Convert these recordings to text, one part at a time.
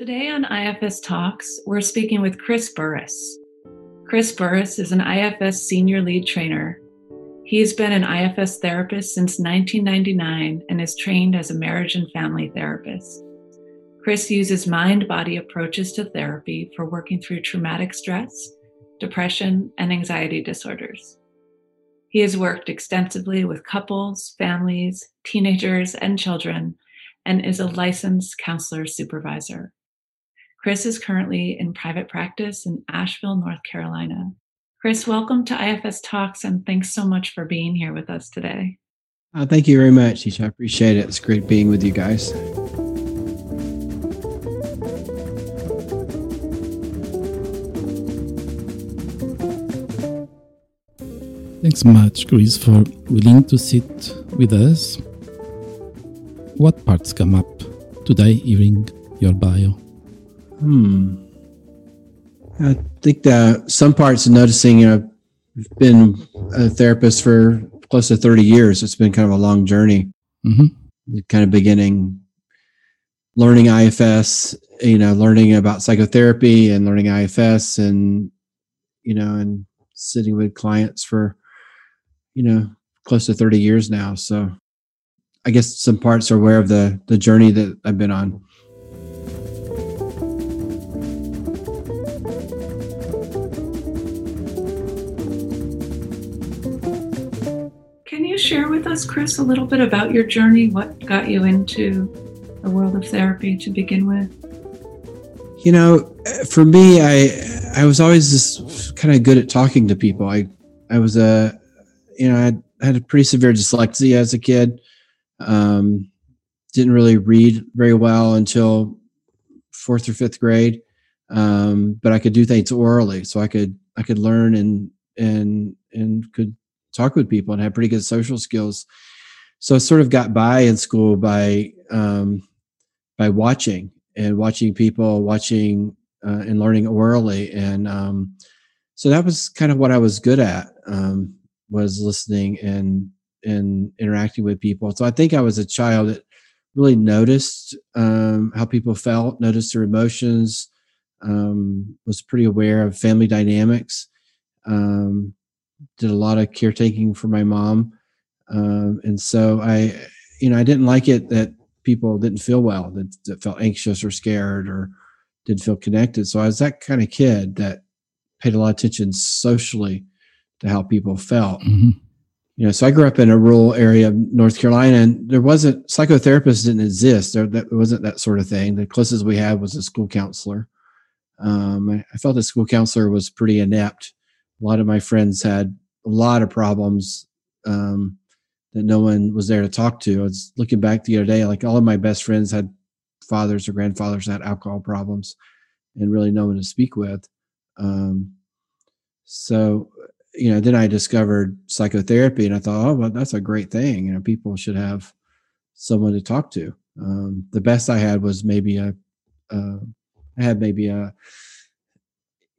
Today on IFS Talks, we're speaking with Chris Burris. Chris Burris is an IFS senior lead trainer. He's been an IFS therapist since 1999 and is trained as a marriage and family therapist. Chris uses mind body approaches to therapy for working through traumatic stress, depression, and anxiety disorders. He has worked extensively with couples, families, teenagers, and children, and is a licensed counselor supervisor. Chris is currently in private practice in Asheville, North Carolina. Chris, welcome to IFS Talks and thanks so much for being here with us today. Uh, thank you very much, Tisha. I appreciate it. It's great being with you guys. Thanks much, Chris, for willing to sit with us. What parts come up today hearing your bio? Hmm. I think that some parts of noticing, you know, I've been a therapist for close to 30 years. It's been kind of a long journey. Mm-hmm. Kind of beginning learning IFS, you know, learning about psychotherapy and learning IFS and, you know, and sitting with clients for, you know, close to 30 years now. So I guess some parts are aware of the the journey that I've been on. Us, Chris, a little bit about your journey? What got you into the world of therapy to begin with? You know, for me, I I was always just kind of good at talking to people. I I was a you know I had a pretty severe dyslexia as a kid. Um, didn't really read very well until fourth or fifth grade, um, but I could do things orally, so I could I could learn and and and could talk with people and have pretty good social skills. So I sort of got by in school by um, by watching and watching people, watching uh, and learning orally, and um, so that was kind of what I was good at um, was listening and and interacting with people. So I think I was a child that really noticed um, how people felt, noticed their emotions, um, was pretty aware of family dynamics. Um, did a lot of caretaking for my mom, um, and so I, you know, I didn't like it that people didn't feel well, that, that felt anxious or scared or didn't feel connected. So I was that kind of kid that paid a lot of attention socially to how people felt. Mm-hmm. You know, so I grew up in a rural area of North Carolina, and there wasn't psychotherapists didn't exist. There that wasn't that sort of thing. The closest we had was a school counselor. Um, I, I, felt the school counselor was pretty inept a lot of my friends had a lot of problems um, that no one was there to talk to. I was looking back the other day, like all of my best friends had fathers or grandfathers that had alcohol problems and really no one to speak with. Um, so, you know, then I discovered psychotherapy and I thought, oh, well, that's a great thing. You know, people should have someone to talk to. Um, the best I had was maybe a, uh, I had maybe a,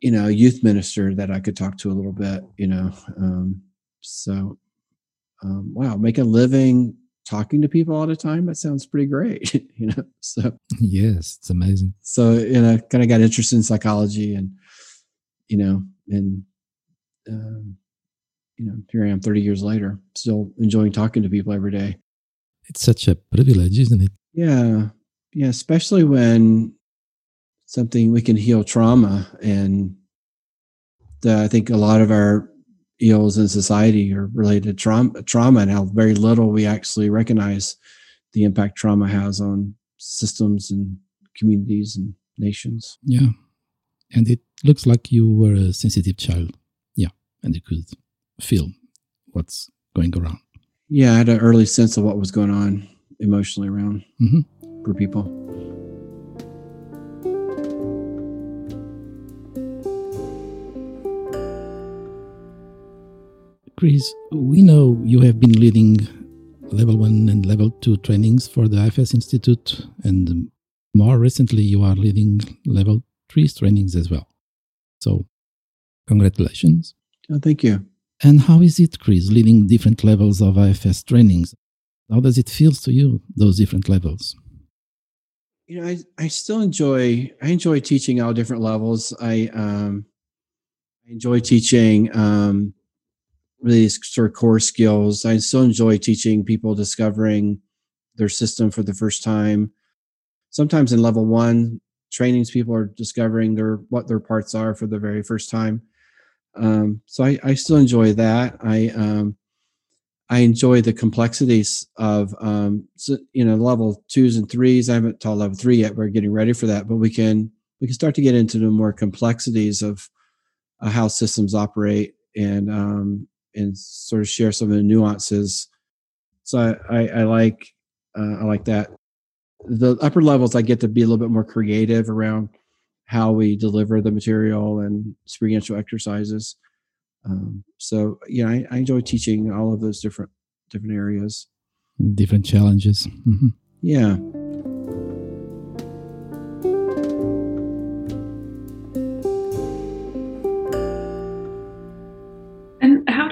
you know, a youth minister that I could talk to a little bit, you know. Um, so, um, wow, make a living talking to people all the time. That sounds pretty great, you know. So, yes, it's amazing. So, you know, kind of got interested in psychology and, you know, and, um, you know, here I am 30 years later, still enjoying talking to people every day. It's such a privilege, isn't it? Yeah. Yeah. Especially when something we can heal trauma and the, i think a lot of our ills in society are related to trauma, trauma and how very little we actually recognize the impact trauma has on systems and communities and nations. Yeah. And it looks like you were a sensitive child. Yeah. And you could feel what's going around. Yeah i had an early sense of what was going on emotionally around mm-hmm. for people Chris, we know you have been leading level one and level two trainings for the IFS Institute, and more recently, you are leading level three trainings as well. So, congratulations. Oh, thank you. And how is it, Chris, leading different levels of IFS trainings? How does it feel to you, those different levels? you know, I, I still enjoy I enjoy teaching all different levels. I um, I enjoy teaching um, really sort of core skills. I still enjoy teaching people discovering their system for the first time. Sometimes in level one trainings, people are discovering their what their parts are for the very first time. Um, so I, I still enjoy that. I um, I enjoy the complexities of um, so, you know level twos and threes. I haven't taught level three yet. We're getting ready for that, but we can we can start to get into the more complexities of uh, how systems operate and um, and sort of share some of the nuances. So I, I, I like uh, I like that. The upper levels, I get to be a little bit more creative around how we deliver the material and experiential exercises. Um, so yeah, I, I, enjoy teaching all of those different different areas, different challenges. Mm-hmm. Yeah.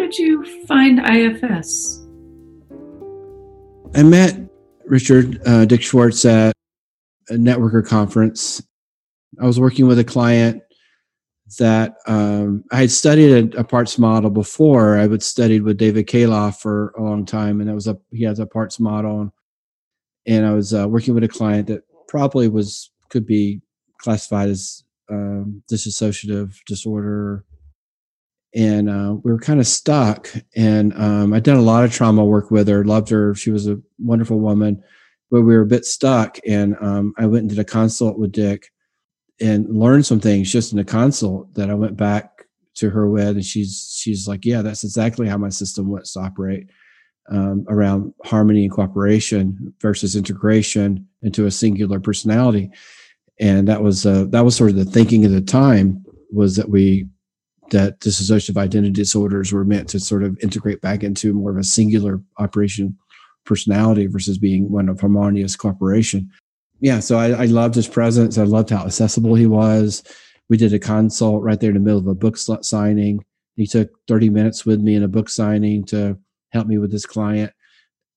Did you find IFS? I met Richard uh, Dick Schwartz at a networker conference. I was working with a client that um, I had studied a, a, parts model before. I had studied with David Calof for a long time, and it was a he has a parts model, and I was uh, working with a client that probably was could be classified as um, dissociative disorder, and uh, we were kind of stuck. And um, I'd done a lot of trauma work with her, loved her. She was a wonderful woman, but we were a bit stuck. And um, I went and did a consult with Dick and learned some things just in the consult that I went back to her with, and she's she's like, yeah, that's exactly how my system wants to operate um, around harmony and cooperation versus integration into a singular personality, and that was uh, that was sort of the thinking at the time was that we that dissociative identity disorders were meant to sort of integrate back into more of a singular operation personality versus being one of harmonious cooperation yeah, so I, I loved his presence. I loved how accessible he was. We did a consult right there in the middle of a book signing. He took 30 minutes with me in a book signing to help me with this client.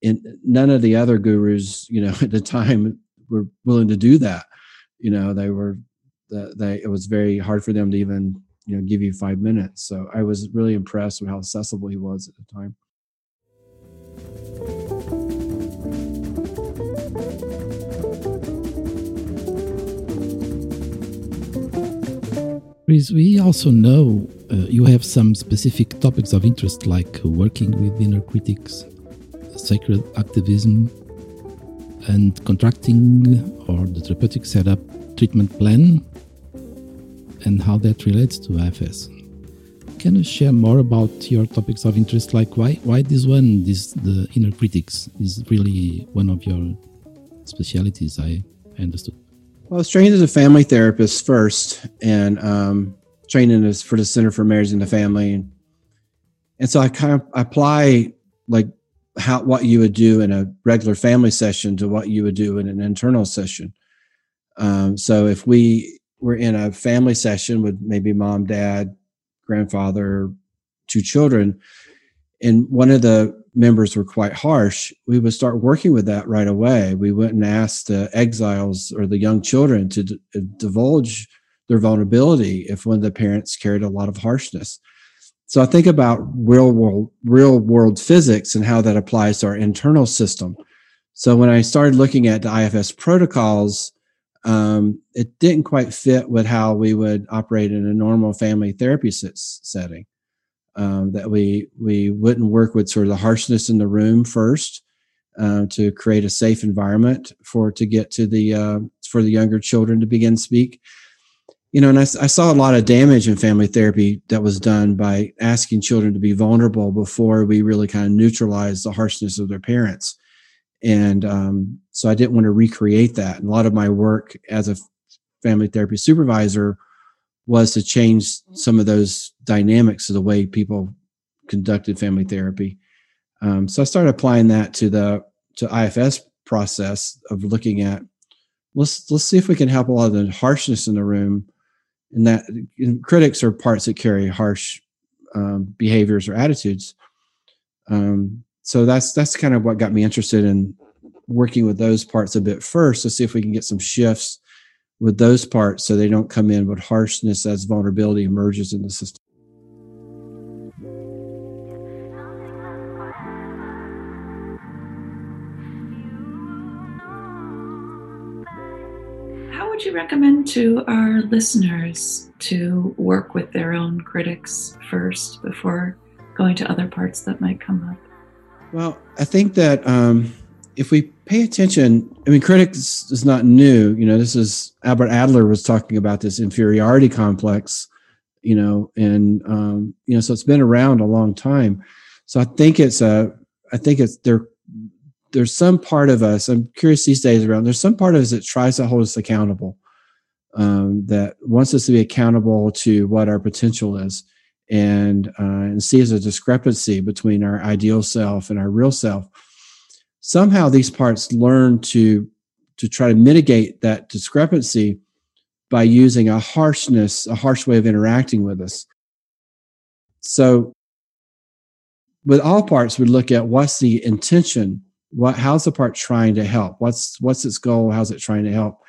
And none of the other gurus, you know, at the time were willing to do that. You know, they were, they, it was very hard for them to even, you know, give you five minutes. So I was really impressed with how accessible he was at the time. Chris, we also know uh, you have some specific topics of interest like working with inner critics, sacred activism, and contracting or the therapeutic setup treatment plan, and how that relates to IFS. Can you share more about your topics of interest? Like why why this one, this the inner critics, is really one of your specialities? I understood. Well, I was trained as a family therapist first, and um, training is for the Center for Marriage and the Family, and so I kind of apply like how what you would do in a regular family session to what you would do in an internal session. Um, so if we were in a family session with maybe mom, dad, grandfather, two children, and one of the members were quite harsh, we would start working with that right away. We and asked the exiles or the young children to d- uh, divulge their vulnerability if one of the parents carried a lot of harshness. So I think about real world, real world physics and how that applies to our internal system. So when I started looking at the IFS protocols, um, it didn't quite fit with how we would operate in a normal family therapy setting. Um, that we we wouldn't work with sort of the harshness in the room first uh, to create a safe environment for to get to the uh, for the younger children to begin speak. You know and I, I, saw a lot of damage in family therapy that was done by asking children to be vulnerable before we really kind of neutralize the harshness of their parents and um, so i didn't want to recreate that and a lot of my work as a family therapy supervisor was to change some of those dynamics of the way people conducted family therapy. Um, so I started applying that to the to IFS process of looking at let's let's see if we can help a lot of the harshness in the room, and that and critics are parts that carry harsh um, behaviors or attitudes. Um, so that's that's kind of what got me interested in working with those parts a bit first to see if we can get some shifts with those parts so they don't come in with harshness as vulnerability emerges in the system. How would you recommend to our listeners to work with their own critics first before going to other parts that might come up? Well, I think that um, if we pay attention, I mean, critics is not new. You know, this is Albert Adler was talking about this inferiority complex. You know, and um, you know, so it's been around a long time. So I think it's a, I think it's there. There's some part of us. I'm curious these days around. There's some part of us that tries to hold us accountable, um, that wants us to be accountable to what our potential is, and uh, and sees a discrepancy between our ideal self and our real self. Somehow these parts learn to to try to mitigate that discrepancy by using a harshness a harsh way of interacting with us. So with all parts we look at what's the intention what how's the part trying to help? What's what's its goal? How's it trying to help?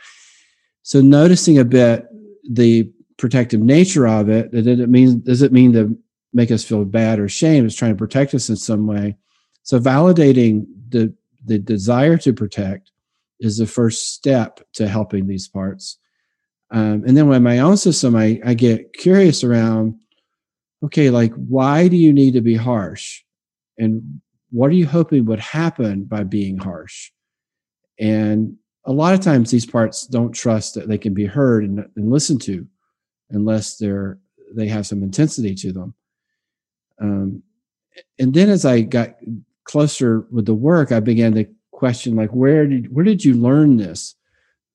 So noticing a bit the protective nature of it does it mean does it mean to make us feel bad or shame it's trying to protect us in some way so validating the the desire to protect is the first step to helping these parts. Um, and then with my own system, I, I get curious around okay, like, why do you need to be harsh? And what are you hoping would happen by being harsh? And a lot of times these parts don't trust that they can be heard and, and listened to unless they're they have some intensity to them. Um, and then as I got closer with the work, I began to question like where did where did you learn this?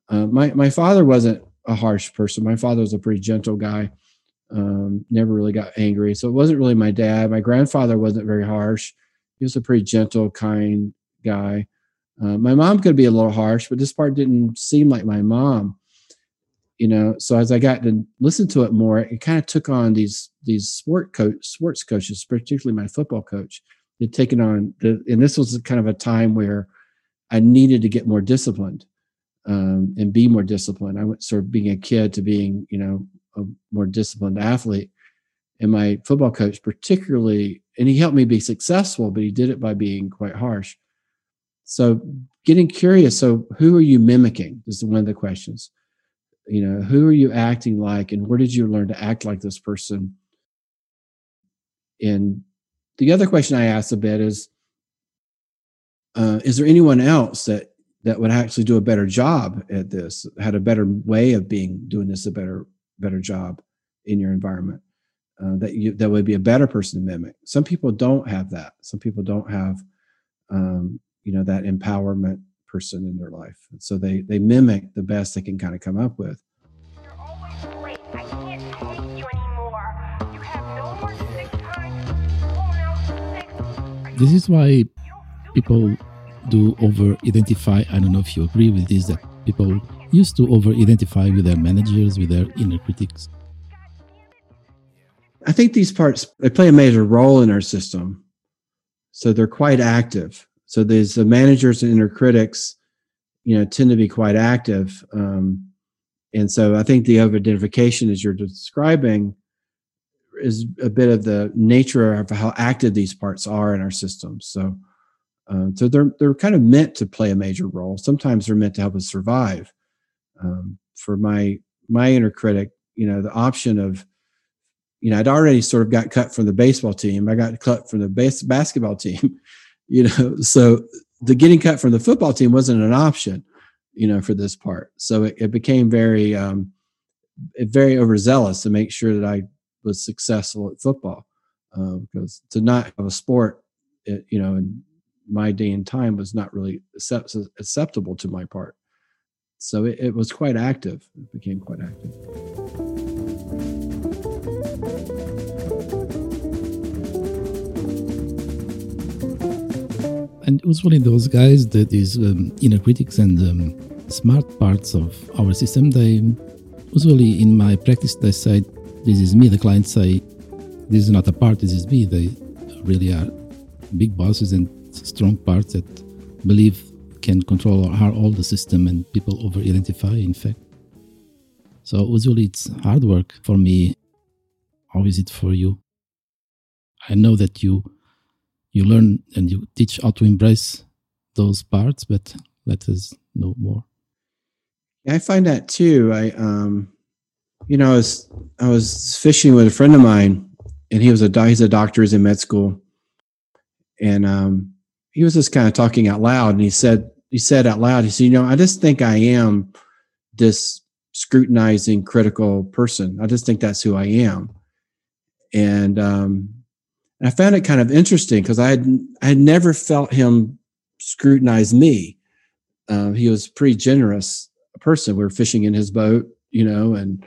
Uh, my my father wasn't a harsh person. My father was a pretty gentle guy. Um, never really got angry, so it wasn't really my dad. My grandfather wasn't very harsh. He was a pretty gentle, kind guy. Uh, my mom could be a little harsh, but this part didn't seem like my mom. You know, so as I got to listen to it more, it kind of took on these these sport coach sports coaches, particularly my football coach had taken on the, and this was kind of a time where I needed to get more disciplined um, and be more disciplined. I went sort of being a kid to being, you know, a more disciplined athlete. And my football coach, particularly, and he helped me be successful, but he did it by being quite harsh. So getting curious. So who are you mimicking? Is one of the questions. You know, who are you acting like, and where did you learn to act like this person? And the other question I asked a bit is, uh, is there anyone else that that would actually do a better job at this, had a better way of being doing this a better better job in your environment? Uh, that you that would be a better person to mimic. Some people don't have that. Some people don't have, um, you know, that empowerment person in their life. So they they mimic the best they can kind of come up with. This is why people do over identify. I don't know if you agree with this, that people used to over identify with their managers, with their inner critics. I think these parts they play a major role in our system. So they're quite active. So these the managers and inner critics, you know, tend to be quite active. Um, and so I think the over identification as you're describing is a bit of the nature of how active these parts are in our systems. So, uh, so they're they're kind of meant to play a major role. Sometimes they're meant to help us survive. Um, for my my inner critic, you know, the option of, you know, I'd already sort of got cut from the baseball team. I got cut from the base, basketball team. You know, so the getting cut from the football team wasn't an option. You know, for this part, so it, it became very um, very overzealous to make sure that I was successful at football because um, to not have a sport, it, you know, in my day and time was not really accept- acceptable to my part. So it, it was quite active. It became quite active. And usually those guys that is um, inner critics and um, smart parts of our system, they usually in my practice they say this is me. The clients say, this is not a part, this is me. They really are big bosses and strong parts that believe can control our all the system and people over identify in fact so usually it's hard work for me how is it for you i know that you you learn and you teach how to embrace those parts but let us know more. I find that too. I um you know i was i was fishing with a friend of mine and he was a he's a doctor he's in med school. And um he was just kind of talking out loud and he said he said out loud he said you know i just think i am this scrutinizing critical person. I just think that's who i am. And um i found it kind of interesting because i had i had never felt him scrutinize me uh, he was pretty generous person we were fishing in his boat you know and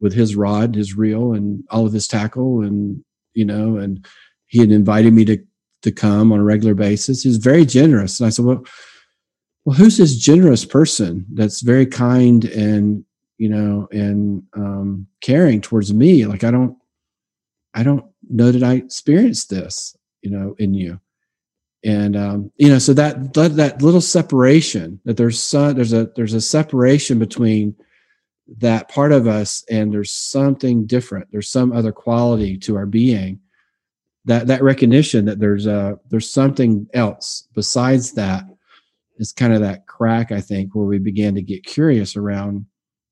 with his rod his reel and all of his tackle and you know and he had invited me to to come on a regular basis. He was very generous. And I said, well, well, who's this generous person that's very kind and, you know, and um, caring towards me? Like, I don't, I don't know that I experienced this, you know, in you. And, um, you know, so that, that, little separation that there's some, there's a, there's a separation between that part of us and there's something different. There's some other quality to our being that that recognition that there's a there's something else besides that is kind of that crack i think where we began to get curious around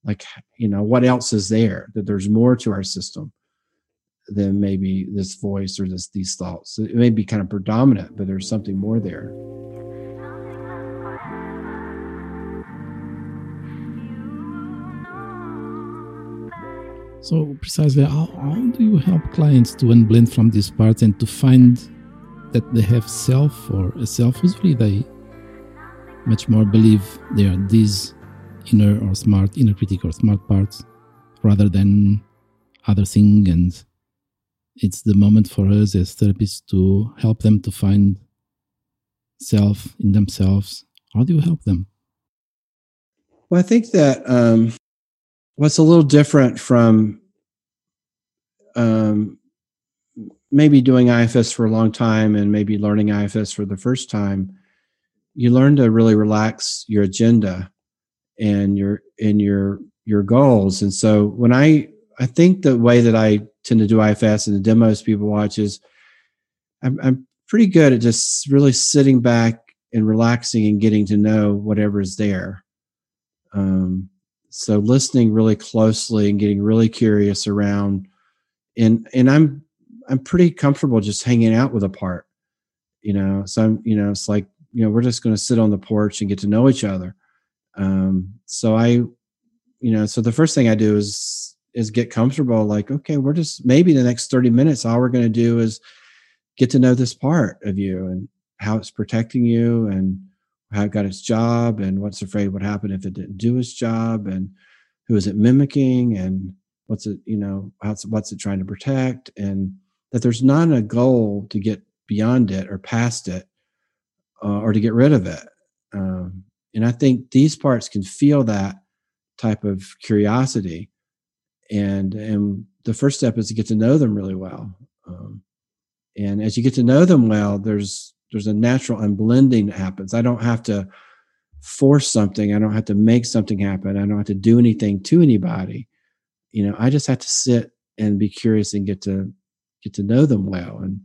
like you know what else is there that there's more to our system than maybe this voice or this these thoughts it may be kind of predominant but there's something more there So precisely, how, how do you help clients to unblend from these parts and to find that they have self or a self? Usually, they much more believe they are these inner or smart, inner critic or smart parts, rather than other thing. And it's the moment for us as therapists to help them to find self in themselves. How do you help them? Well, I think that um, what's a little different from um, maybe doing IFS for a long time and maybe learning IFS for the first time, you learn to really relax your agenda and your and your your goals. And so when I I think the way that I tend to do IFS and the demos people watch is I'm, I'm pretty good at just really sitting back and relaxing and getting to know whatever is there. Um, so listening really closely and getting really curious around and and i'm i'm pretty comfortable just hanging out with a part you know so i'm you know it's like you know we're just going to sit on the porch and get to know each other um so i you know so the first thing i do is is get comfortable like okay we're just maybe the next 30 minutes all we're going to do is get to know this part of you and how it's protecting you and how it got its job and what's afraid would happen if it didn't do its job and who is it mimicking and what's it you know what's it trying to protect? And that there's not a goal to get beyond it or past it uh, or to get rid of it um, and i think these parts can feel that type of curiosity and and the first step is to get to know them really well um, and as you get to know them well there's there's a natural unblending that happens. I don't have to force something. I don't have to make something happen. I don't have to do anything to anybody. You know, I just have to sit and be curious and get to get to know them well. And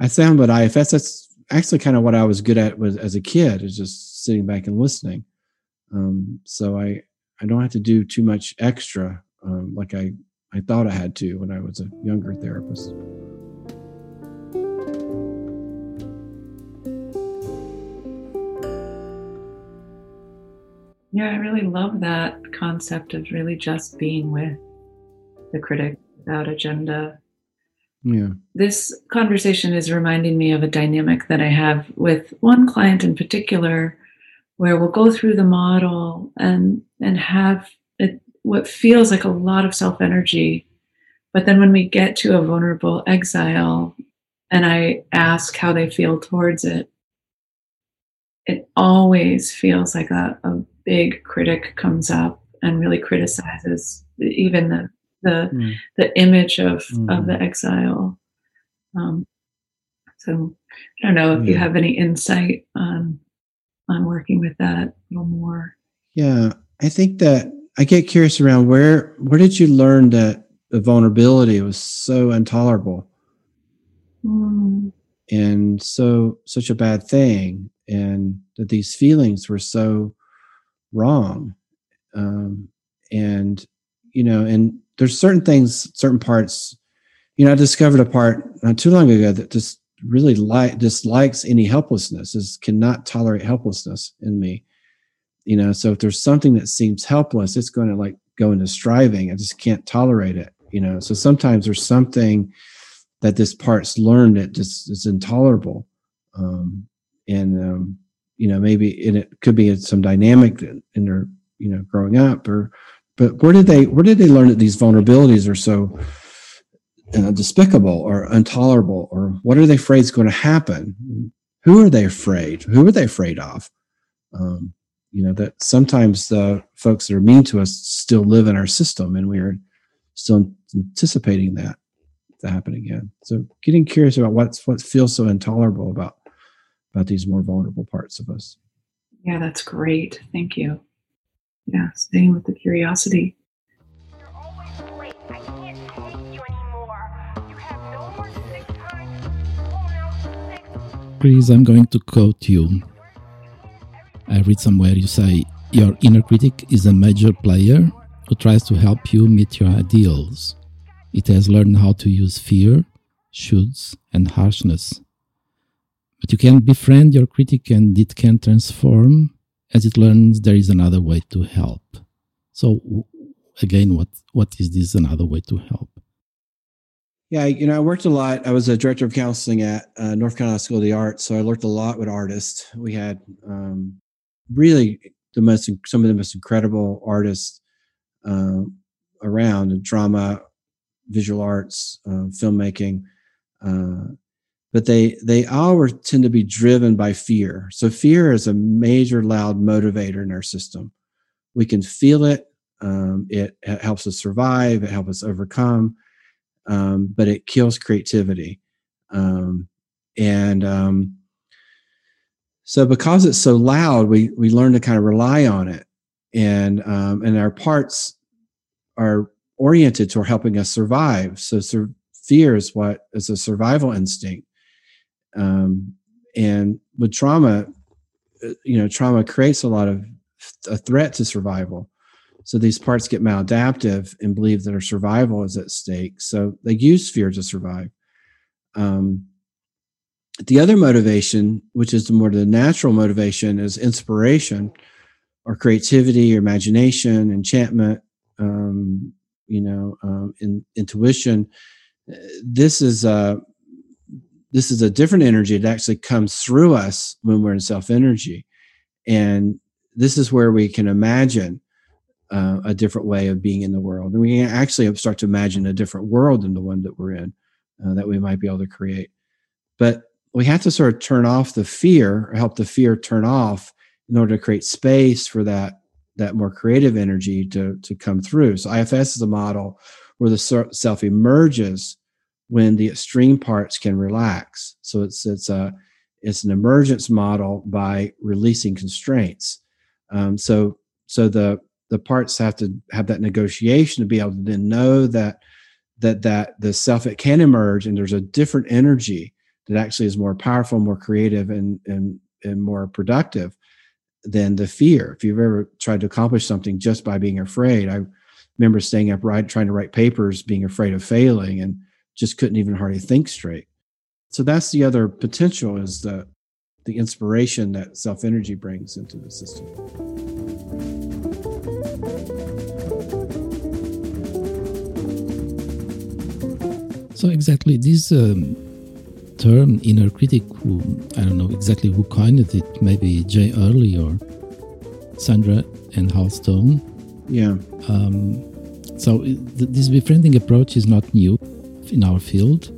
I found with IFS, that's actually kind of what I was good at was as a kid, is just sitting back and listening. Um, so I I don't have to do too much extra um, like I I thought I had to when I was a younger therapist. Yeah, I really love that concept of really just being with the critic without agenda. Yeah. This conversation is reminding me of a dynamic that I have with one client in particular where we'll go through the model and and have what feels like a lot of self energy but then when we get to a vulnerable exile and I ask how they feel towards it, it always feels like a, a big critic comes up and really criticizes even the the mm. the image of mm. of the mm. exile. Um, so I don't know if yeah. you have any insight on on working with that a little more. Yeah, I think that I get curious around where where did you learn that the vulnerability was so intolerable mm. and so such a bad thing, and that these feelings were so wrong, um, and you know, and there's certain things, certain parts. You know, I discovered a part not too long ago that just really like dislikes any helplessness is cannot tolerate helplessness in me you know so if there's something that seems helpless it's going to like go into striving. I just can't tolerate it you know? So sometimes there's something that this part's learned that just is intolerable um and um you know maybe and it could be some dynamic in their you know growing up or but where did they where did they learn that these vulnerabilities are so uh, despicable or intolerable? Or what are they afraid is going to happen? Who are they afraid? Who are they afraid of? Um, you know that sometimes the folks that are mean to us still live in our system and we're still anticipating that to happen again. So getting curious about what's what feels so intolerable about about these more vulnerable parts of us. Yeah that's great. Thank you. Yeah staying with the curiosity. Please, I'm going to quote you. I read somewhere you say, Your inner critic is a major player who tries to help you meet your ideals. It has learned how to use fear, shoulds, and harshness. But you can befriend your critic and it can transform as it learns there is another way to help. So, again, what, what is this another way to help? Yeah, you know, I worked a lot. I was a director of counseling at uh, North Carolina School of the Arts, so I worked a lot with artists. We had um, really the most, some of the most incredible artists uh, around drama, visual arts, uh, filmmaking. Uh, but they they all tend to be driven by fear. So fear is a major loud motivator in our system. We can feel it. Um, it, it helps us survive. It helps us overcome um, but it kills creativity. Um, and um, so, because it's so loud, we we learn to kind of rely on it, and um, and our parts are oriented toward helping us survive. So, fear is what is a survival instinct. Um, and with trauma, uh, you know, trauma creates a lot of a threat to survival. So these parts get maladaptive and believe that our survival is at stake. So they use fear to survive. Um, the other motivation, which is the more the natural motivation, is inspiration or creativity or imagination, enchantment, um, you know, um, in, intuition. This is a this is a different energy that actually comes through us when we're in self energy, and this is where we can imagine uh, a different way of being in the world. And we can actually start to imagine a different world than the one that we're in uh, that we might be able to create. But we have to sort of turn off the fear or help the fear turn off in order to create space for that that more creative energy to to come through. So IFS is a model where the self emerges when the extreme parts can relax. So it's it's a it's an emergence model by releasing constraints. Um, so so the the parts have to have that negotiation to be able to then know that that that the self it can emerge and there's a different energy that actually is more powerful more creative and and and more productive than the fear. If you've ever tried to accomplish something just by being afraid i remember staying up right trying to write papers being afraid of failing and just couldn't even hardly think straight. So that's the other potential is the the inspiration that self energy brings into the system. So exactly this um, term inner critic, who I don't know exactly who coined it, maybe Jay Earley or Sidra and Hal Stone. Yeah. Um, so th- this befriending approach is not new in our field,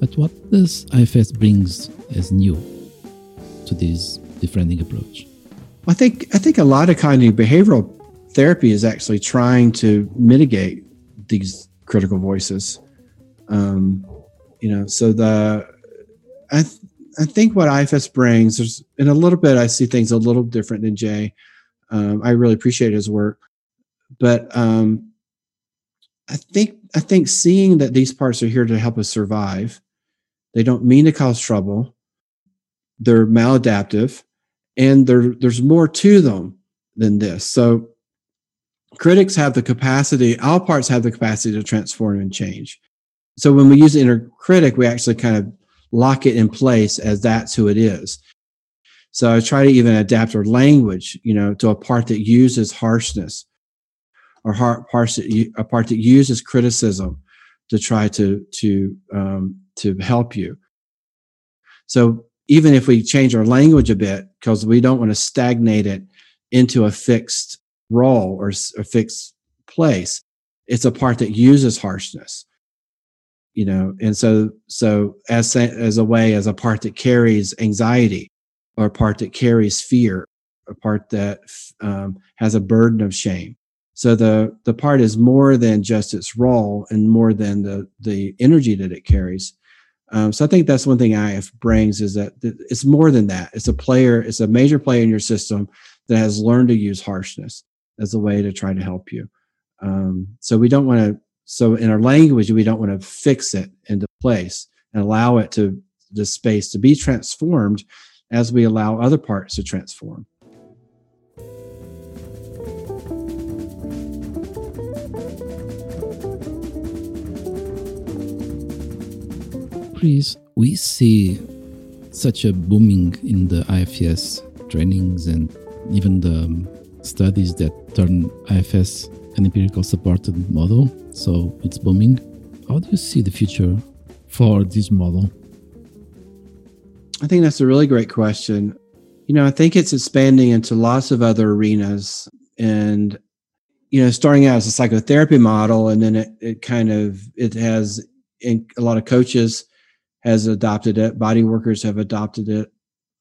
but what does IFS brings as new to this befriending approach? I think I think a lot of cognitive behavioral therapy is actually trying to mitigate these critical voices um, you know, so the I th- I think what IFS brings, there's in a little bit, I see things a little different than Jay. Um, I really appreciate his work, but um, I think I think seeing that these parts are here to help us survive, they don't mean to cause trouble. They're maladaptive, and there there's more to them than this. So critics have the capacity, all parts have the capacity to transform and change. So when we use inner critic, we actually kind of lock it in place as that's who it is. So I try to even adapt our language, you know, to a part that uses harshness or parts that, a part that uses criticism to try to to um, to help you. So even if we change our language a bit, because we don't want to stagnate it into a fixed role or a fixed place, it's a part that uses harshness you know and so so as as a way as a part that carries anxiety or a part that carries fear a part that um, has a burden of shame. So the the part is more than just its role and more than the the energy that it carries. Um, so i think that's one thing IFS brings is that it's more than that. It's a player it's a major player in your system that has learned to use harshness as a way to try to help you. Um, so we don't want to so in our language, we don't want to fix it into place and allow it to the space to be transformed as we allow other parts to transform. Please, we see such a booming in the IFS trainings and even the um, studies that turn IFS empirical supported model, so it's booming. How do you see the future for this model? I think that's a really great question. You know, I think it's expanding into lots of other arenas and you know, starting out as a psychotherapy model and then it, it kind of it has in, a lot of coaches has adopted it, body workers have adopted it,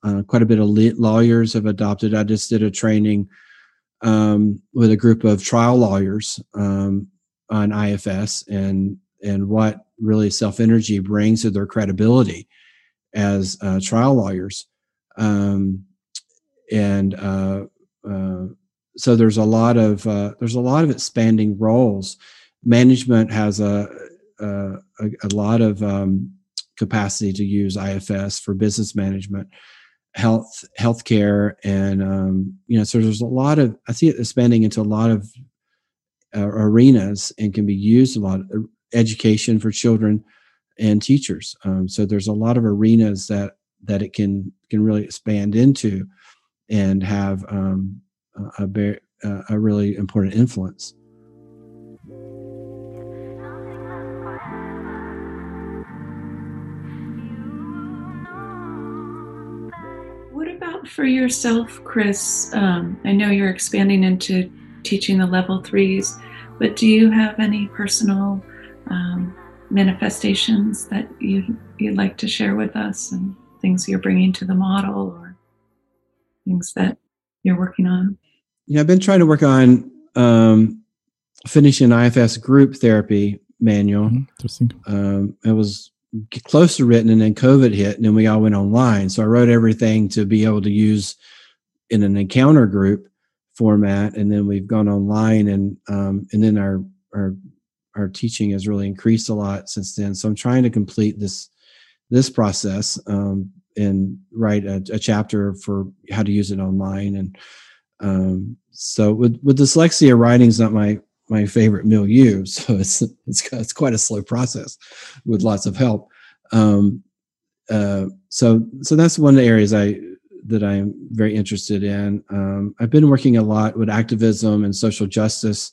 uh, quite a bit of lawyers have adopted. I just did a training um, with a group of trial lawyers um, on IFS and and what really self energy brings to their credibility as uh, trial lawyers, um, and uh, uh, so there's a lot of uh, there's a lot of expanding roles. Management has a a, a lot of um, capacity to use IFS for business management health healthcare and um, you know so there's a lot of i see it expanding into a lot of uh, arenas and can be used a lot of uh, education for children and teachers. Um, so there's a lot of arenas that that it can can really expand into and have um, a, a, uh, a really important influence for yourself, Chris? Um, I know you're expanding into teaching the level threes, but do you have any personal um, manifestations that you, you'd like to share with us and things you're bringing to the model or things that you're working on? Yeah, I've been trying to work on um, finishing IFS group therapy manual. Mm-hmm. Interesting. Um, it was close to written and then covid hit and then we all went online. So i wrote everything to be able to use in an encounter group format and then we've gone online and um, and then our our our teaching has really increased a lot since then. So i'm trying to complete this this process um, and write a, a, chapter for how to use it online and um, so with with dyslexia writing's not my my favorite milieu. So it's it's it's quite a slow process with lots of help. Um, uh, so so that's one of the areas I that I'm very interested in. Um, I've been working a lot with activism and social justice,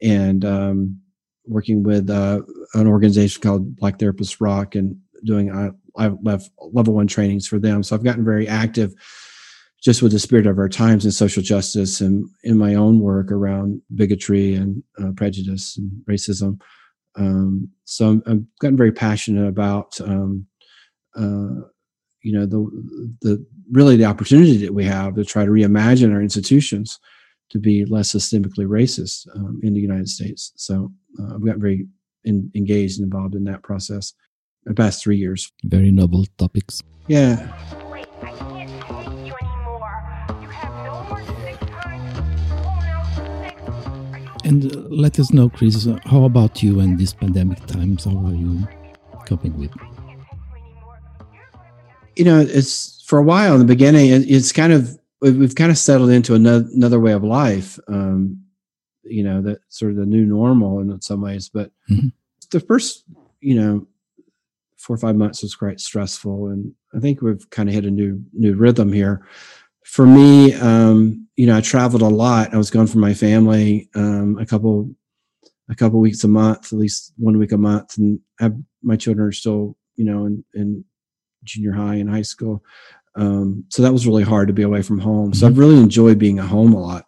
and um, working with uh, an organization called Black Therapists Rock, and doing uh, level one trainings for them. So I've gotten very active just with the spirit of our times and social justice and in my own work around bigotry and uh, prejudice and racism. Um, so i have gotten very passionate about, um, uh, you know, the the really the opportunity that we have to try to reimagine our institutions to be less systemically racist um, in the United States. So uh, I've gotten very in, engaged and involved in that process. the past three years. Very noble topics. Yeah. And uh, let us know, Chris, uh, how about you and these pandemic times? How are you coping with? You know, it's for a while in the beginning, it's kind of, we've kind of settled into another, another way of life. Um, you know, that sort of the new normal in some ways. But mm-hmm. the first, you know, four or five months was quite stressful. And I think we've kind of hit a new, new rhythm here for me, um, you know, I traveled a lot. I was gone from my family um, a couple a couple weeks a month, at least one week a month, and have, my children are still, you know, in, in junior high and high school. Um, so that was really hard to be away from home. So I've really enjoyed being at home a lot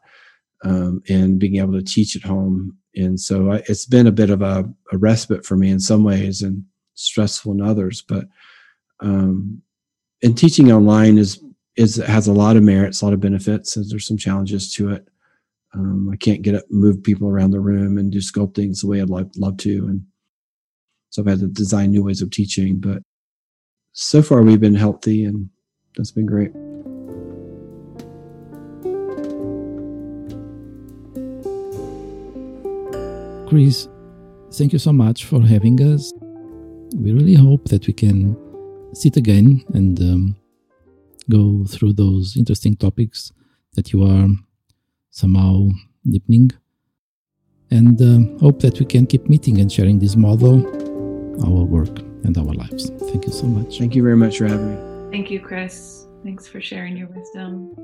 um, and being able to teach at home. And so I, it's been a bit of a, a, respite for me in some ways and stressful in others. But um, and teaching online is is has a lot of merits, a lot of benefits. There's some challenges to it. Um, I can't get up, move people around the room and do sculptings the way I'd love to, and so I've had to design new ways of teaching. But so far, we've been healthy, and that's been great. Chris, thank you so much for having us. We really hope that we can sit again and um, go through those interesting topics that you are somehow deepening. And uh, hope that we can keep meeting and sharing this model, our work, and our lives. Thank you so much. Thank you very much for having me. Thank you, Chris. Thanks for sharing your wisdom.